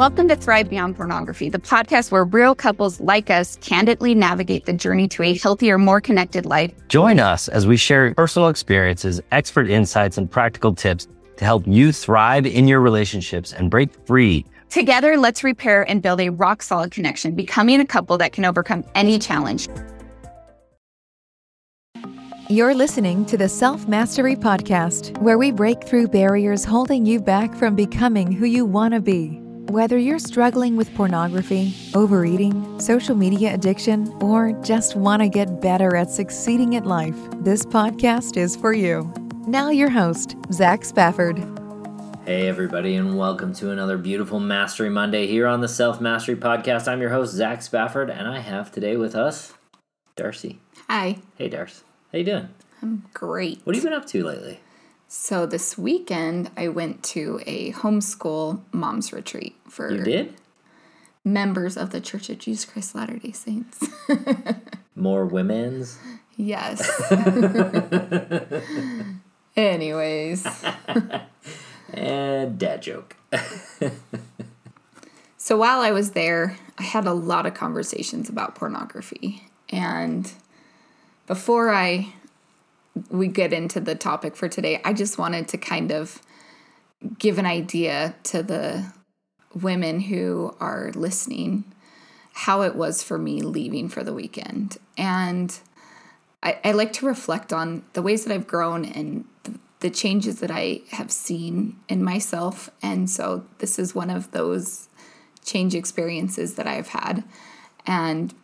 Welcome to Thrive Beyond Pornography, the podcast where real couples like us candidly navigate the journey to a healthier, more connected life. Join us as we share personal experiences, expert insights, and practical tips to help you thrive in your relationships and break free. Together, let's repair and build a rock solid connection, becoming a couple that can overcome any challenge. You're listening to the Self Mastery Podcast, where we break through barriers holding you back from becoming who you want to be. Whether you're struggling with pornography, overeating, social media addiction, or just want to get better at succeeding at life, this podcast is for you. Now, your host, Zach Spafford. Hey, everybody, and welcome to another beautiful Mastery Monday here on the Self Mastery Podcast. I'm your host, Zach Spafford, and I have today with us Darcy. Hi, Hey, Darcy. How you doing? I'm great. What have you been up to lately? So, this weekend, I went to a homeschool mom's retreat for You did? members of the Church of Jesus Christ Latter day Saints. More women's? yes. Anyways. And eh, dad joke. So while I was there, I had a lot of conversations about pornography. And before I we get into the topic for today, I just wanted to kind of give an idea to the women who are listening how it was for me leaving for the weekend. And I, I like to reflect on the ways that I've grown and the, the changes that I have seen in myself. And so this is one of those change experiences that I've had. And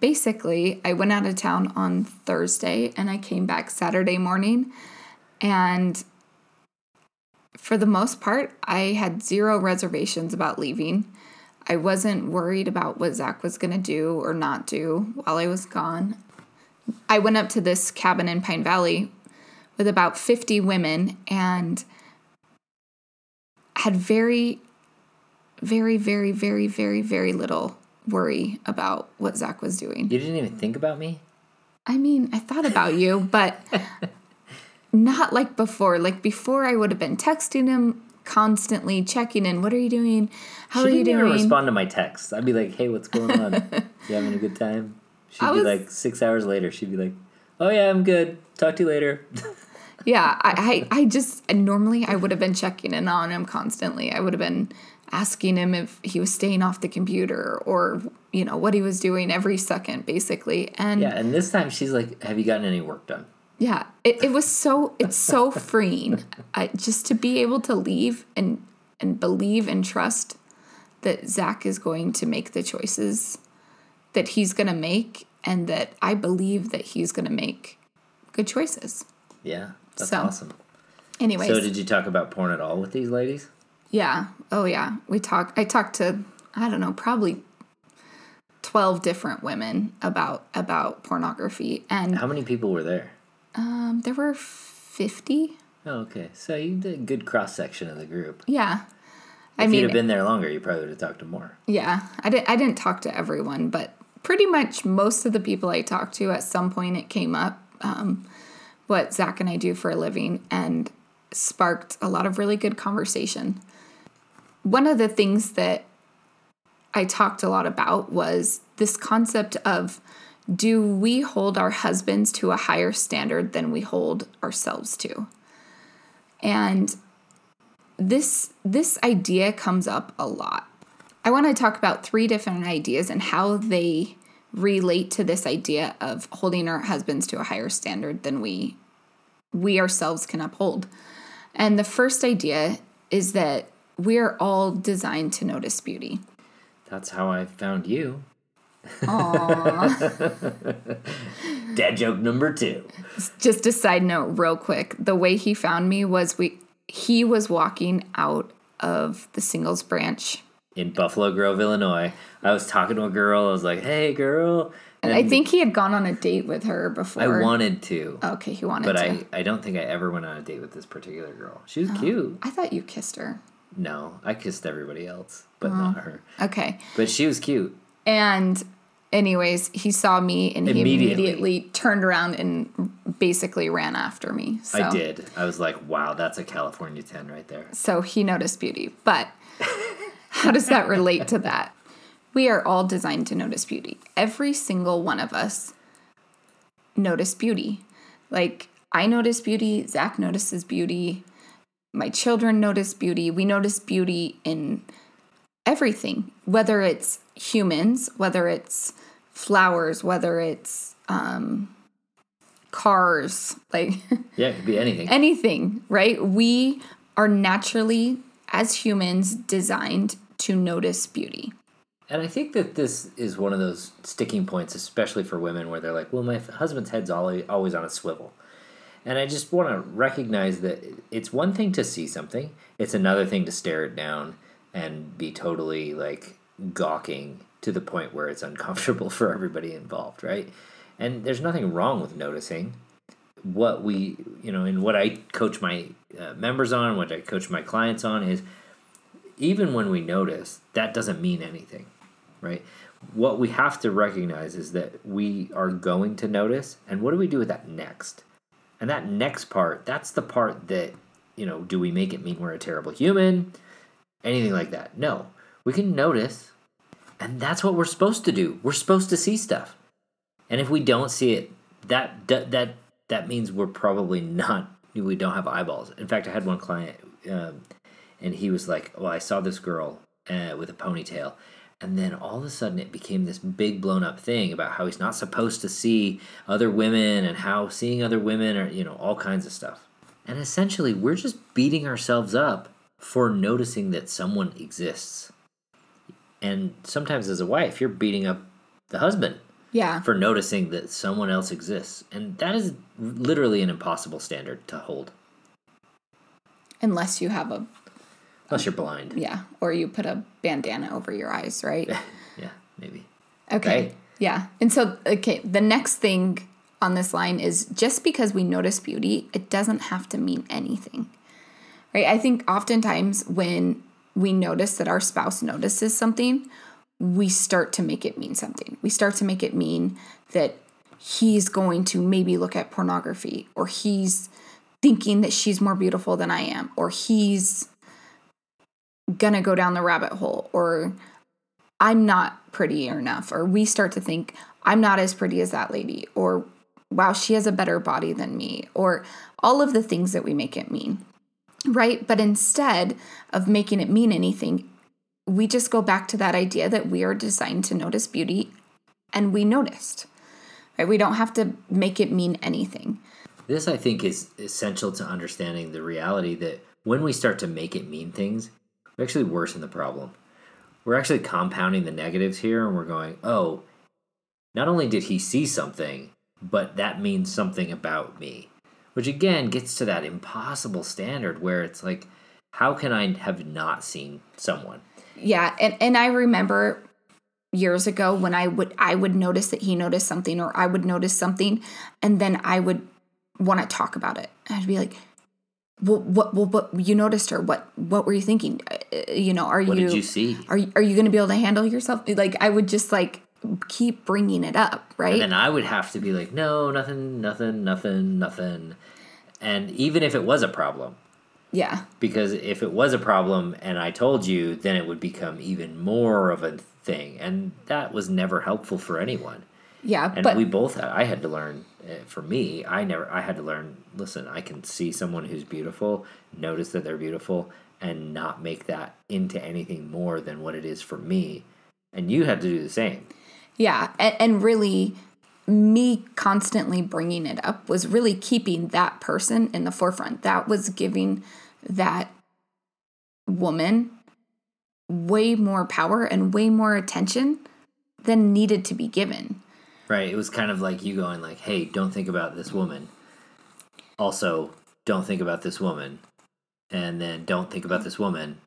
basically, I went out of town on Thursday and I came back Saturday morning. And for the most part, I had zero reservations about leaving. I wasn't worried about what Zach was going to do or not do while I was gone. I went up to this cabin in Pine Valley with about 50 women and had very, very, very, very, very, very little worry about what Zach was doing. You didn't even think about me? I mean, I thought about you, but not like before. Like before, I would have been texting him constantly, checking in. What are you doing? How she are you didn't even respond to my texts. I'd be like, hey, what's going on? you having a good time? She'd I be was- like, six hours later, she'd be like, oh, yeah, I'm good. Talk to you later. Yeah, I, I, I just normally I would have been checking in on him constantly. I would have been asking him if he was staying off the computer or you know what he was doing every second, basically. And yeah, and this time she's like, have you gotten any work done? Yeah, it, it was so it's so freeing I, just to be able to leave and and believe and trust that Zach is going to make the choices that he's going to make, and that I believe that he's going to make good choices. Yeah, that's So, awesome. Anyways, So, did you talk about porn at all with these ladies? yeah, oh yeah, we talked. I talked to I don't know probably twelve different women about about pornography, and How many people were there? um, there were fifty. Oh, okay. So you did a good cross section of the group. Yeah. I If mean, you'd have been there longer, you probably would have talked to more. Yeah, I didn't. I didn't talk to everyone, but pretty much most of the people I talked to at some point it came up um, what Zach and I do for a living, and sparked a lot of really good conversation. One of the things that I talked a lot about was this concept of do we hold our husbands to a higher standard than we hold ourselves to? And this this idea comes up a lot. I want to talk about three different ideas and how they relate to this idea of holding our husbands to a higher standard than we we ourselves can uphold. And the first idea is that we are all designed to notice beauty. That's how I found you. Dad joke number two. Just a side note real quick. The way he found me was we he was walking out of the singles branch In Buffalo Grove, Illinois, I was talking to a girl. I was like, "Hey, girl," and I think he had gone on a date with her before. I wanted to, oh, Okay, he wanted but to. I, I don't think I ever went on a date with this particular girl. She Oh. was cute. I thought you kissed her. No, I kissed everybody else, but Oh. not her. Okay. But she was cute. And anyways, he saw me and he Immediately. immediately turned around and basically ran after me. So I did. I was like, "Wow, that's a California ten right there." so he noticed beauty. But how does that relate to that? We are all designed to notice beauty. Every single one of us notice beauty. Like I notice beauty, Zach notices beauty, my children notice beauty. We notice beauty in everything, whether it's humans, whether it's flowers, whether it's um, cars, like Yeah, it could be anything. anything, right? We are naturally, as humans, designed to notice beauty. And I think that this is one of those sticking points, especially for women, where they're like, well, my husband's head's always, on a swivel. And I just want to recognize that it's one thing to see something, it's another thing to stare it down and be totally like gawking to the point where it's uncomfortable for everybody involved, right? And there's nothing wrong with noticing. What we, you know, and what I coach my uh, members on, what I coach my clients on is even when we notice, that doesn't mean anything, right? What we have to recognize is that we are going to notice, and what do we do with that next? And that next part, that's the part that, you know, do we make it mean we're a terrible human? Anything like that. No. We can notice, and that's what we're supposed to do. We're supposed to see stuff. And if we don't see it, that that that, means we're probably not we don't have eyeballs. In fact, I had one client um, and he was like, "Well, I saw this girl uh, with a ponytail." And then all of a sudden, it became this big blown up thing about how he's not supposed to see other women and how seeing other women are, you know, all kinds of stuff. And essentially, we're just beating ourselves up for noticing that someone exists. And sometimes, as a wife, you're beating up the husband Yeah. for noticing that someone else exists. And that is literally an impossible standard to hold, Unless you have a, unless you're blind. yeah, or you put a bandana over your eyes, right? Yeah, maybe. Okay. Right. Yeah. And so, okay, the next thing on this line is just because we notice beauty, it doesn't have to mean anything. Right? I think oftentimes when we notice that our spouse notices something, we start to make it mean something. We start to make it mean that he's going to maybe look at pornography or he's thinking that she's more beautiful than I am or he's gonna go down the rabbit hole or I'm not pretty enough, or we start to think I'm not as pretty as that lady, or wow, she has a better body than me, or all of the things that we make it mean, right? But instead of making it mean anything, we just go back to that idea that we are designed to notice beauty and we noticed, right? We don't have to make it mean anything. This, I think, is essential to understanding the reality that when we start to make it mean things, we actually worsen the problem. We're actually compounding the negatives here, and we're going, oh, not only did he see something, but that means something about me. Which again gets to that impossible standard where it's like, how can I have not seen someone? Yeah, and and I remember years ago when I would I would notice that he noticed something or I would notice something and then I would want to talk about it. I'd be like, "Well, what well, what you noticed her? What what were you thinking? Uh, you know, are What you did you see? are you, are you going to be able to handle yourself? Like I would just like keep bringing it up, right? And then I would have to be like, no, nothing, nothing, nothing, nothing. And even if it was a problem, yeah. because if it was a problem and I told you, then it would become even more of a thing, and that was never helpful for anyone. Yeah, And but we both had. I had to learn. uh, For me, I never. I had to learn. Listen, I can see someone who's beautiful, notice that they're beautiful, and not make that into anything more than what it is for me. And you had to do the same. Yeah, and, and really, me constantly bringing it up was really keeping that person in the forefront. That was giving that woman way more power and way more attention than needed to be given. Right. It was kind of like you going like, "Hey, don't think about this woman." Also, don't think about this woman. And then don't think about this woman.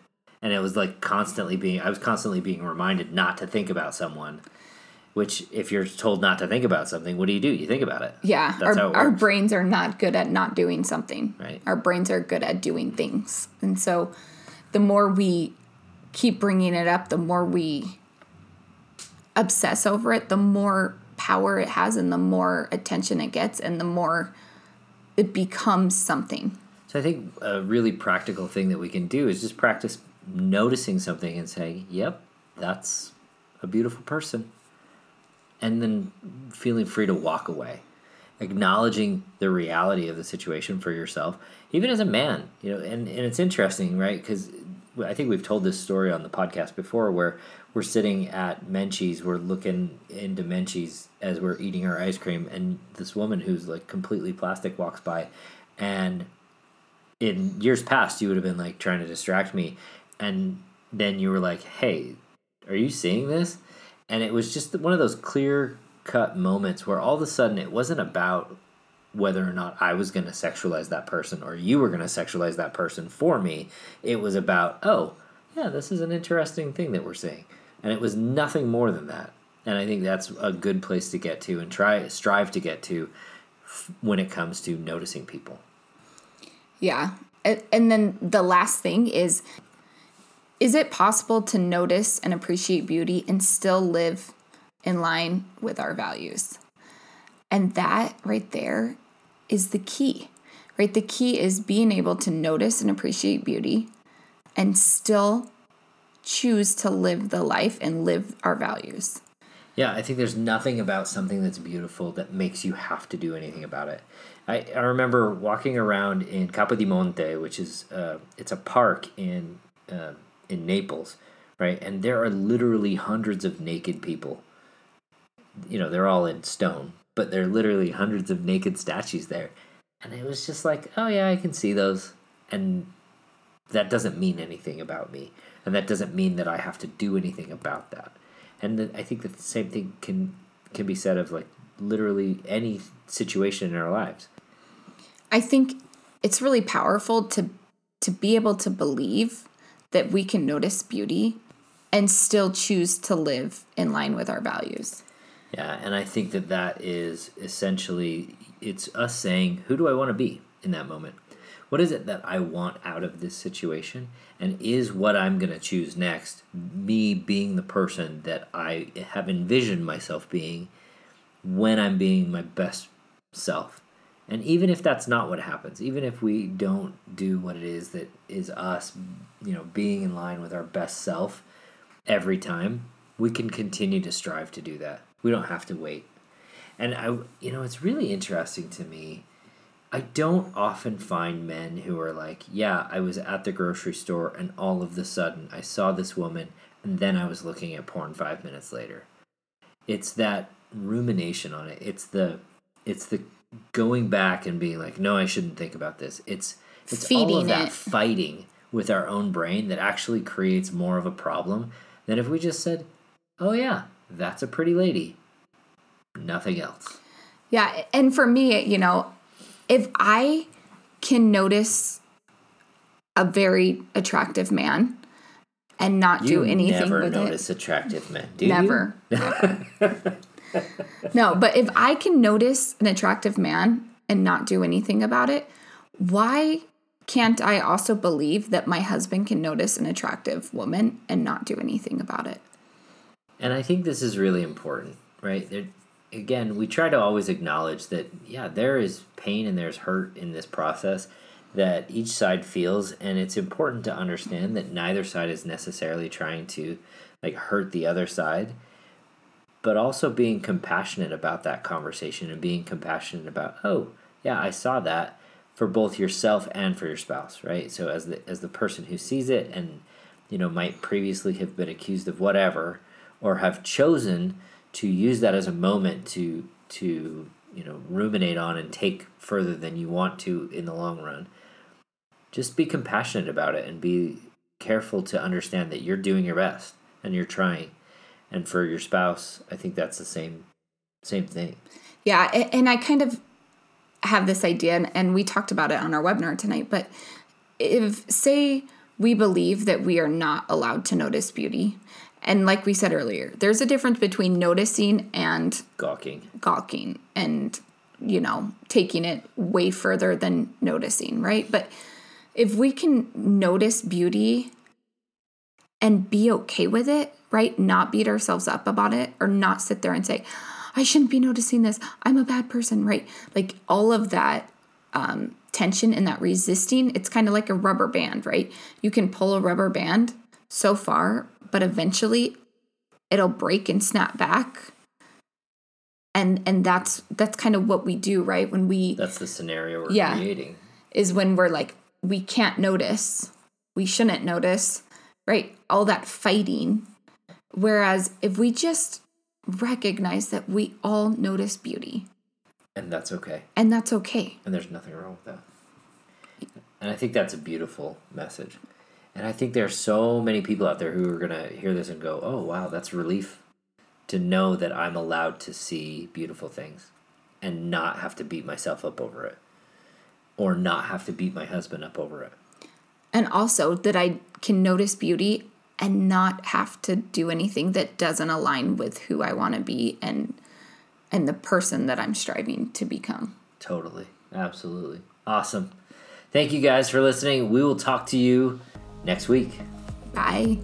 And it was like constantly being I was constantly being reminded not to think about someone. Which if you're told not to think about something, what do you do? You think about it. Yeah, That's our, how it our brains are not good at not doing something. Right. Our brains are good at doing things. And so the more we keep bringing it up, the more we obsess over it, the more power it has and the more attention it gets and the more it becomes something. So I think a really practical thing that we can do is just practice noticing something and saying, "Yep, that's a beautiful person," and then feeling free to walk away, acknowledging the reality of the situation for yourself, even as a man. You know, and and it's interesting, right? Because I think we've told this story on the podcast before, where we're sitting at Menchie's, we're looking into Menchie's as we're eating our ice cream, and this woman who's like completely plastic walks by, and in years past you would have been like trying to distract me. And then you were like hey are you seeing this? And it was just one of those clear cut moments where all of a sudden it wasn't about whether or not I was going to sexualize that person or you were going to sexualize that person for me it was about oh yeah this is an interesting thing that we're seeing and it was nothing more than that and I think that's a good place to get to and try strive to get to when it comes to noticing people yeah. And then the last thing is is it possible to notice and appreciate beauty and still live in line with our values? And that right there is the key, right? The key is being able to notice and appreciate beauty and still choose to live the life and live our values. Yeah, I think there's nothing about something that's beautiful that makes you have to do anything about it. I, I remember walking around in Capodimonte, which is uh, it's a park in uh, in Naples, right? And there are literally hundreds of naked people. You know, they're all in stone, but there are literally hundreds of naked statues there. And it was just like, oh yeah, I can see those, and that doesn't mean anything about me, and that doesn't mean that I have to do anything about that. And I think that the same thing can can be said of like literally any situation in our lives. I think it's really powerful to to be able to believe that we can notice beauty and still choose to live in line with our values. Yeah, and I think that that is essentially it's us saying, who do I want to be in that moment? What is it that I want out of this situation? And is what I'm going to choose next me being the person that I have envisioned myself being when I'm being my best self? And even if that's not what happens, even if we don't do what it is that is us, you know, being in line with our best self every time, we can continue to strive to do that. We don't have to wait. And I, you know, it's really interesting to me. I don't often find men who are like, yeah, I was at the grocery store and all of the sudden I saw this woman and then I was looking at porn five minutes later. It's that rumination on it. It's the, it's the going back and being like, no, I shouldn't think about this. It's it's Feeding all of that it. fighting with our own brain that actually creates more of a problem than if we just said, oh yeah, that's a pretty lady. Nothing else. Yeah, and for me, you know, if I can notice a very attractive man and not you do anything about it. You never with notice it, attractive men, do never. you? Never. no, but if I can notice an attractive man and not do anything about it, why can't I also believe that my husband can notice an attractive woman and not do anything about it? And I think this is really important, right? There, again, we try to always acknowledge that, yeah, there is pain and there's hurt in this process that each side feels. And it's important to understand that neither side is necessarily trying to like hurt the other side but also being compassionate about that conversation and being compassionate about, oh, yeah, I saw that for both yourself and for your spouse, right? So as the as the person who sees it and you know might previously have been accused of whatever or have chosen to use that as a moment to to you know ruminate on and take further than you want to in the long run just be compassionate about it and be careful to understand that you're doing your best and you're trying. And for your spouse i think that's the same same thing. Yeah and i kind of have this idea and we talked about it on our webinar tonight but if say we believe that we are not allowed to notice beauty and like we said earlier there's a difference between noticing and gawking gawking and you know taking it way further than noticing right but if we can notice beauty and be okay with it right? Not beat ourselves up about it or not sit there and say, I shouldn't be noticing this. I'm a bad person, right? Like all of that um, tension and that resisting, it's kind of like a rubber band, right? You can pull a rubber band so far, but eventually it'll break and snap back. And and that's that's kind of what we do, right? When we That's the scenario we're Yeah. creating. is when we're like we can't notice we shouldn't notice right all that fighting whereas if we just recognize that we all notice beauty And that's okay. and that's okay And there's nothing wrong with that. And I think that's a beautiful message. And I think there are so many people out there who are going to hear this and go, oh, wow, that's relief to know that I'm allowed to see beautiful things and not have to beat myself up over it or not have to beat my husband up over it. and also that i can notice beauty and not have to do anything that doesn't align with who i want to be and and the person that i'm striving to become Totally. Absolutely. Awesome. Thank you guys for listening. We will talk to you next week. bye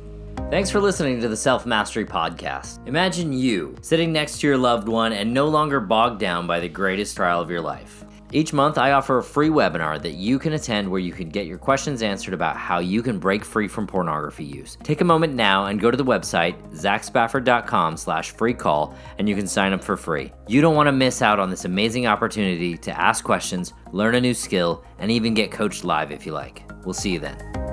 Thanks for listening to the Self Mastery Podcast. Imagine you sitting next to your loved one and no longer bogged down by the greatest trial of your life. Each month, I offer a free webinar that you can attend where you can get your questions answered about how you can break free from pornography use. Take a moment now and go to the website, zachspafford.com slash free call, and you can sign up for free. You don't want to miss out on this amazing opportunity to ask questions, learn a new skill, and even get coached live if you like. We'll see you then.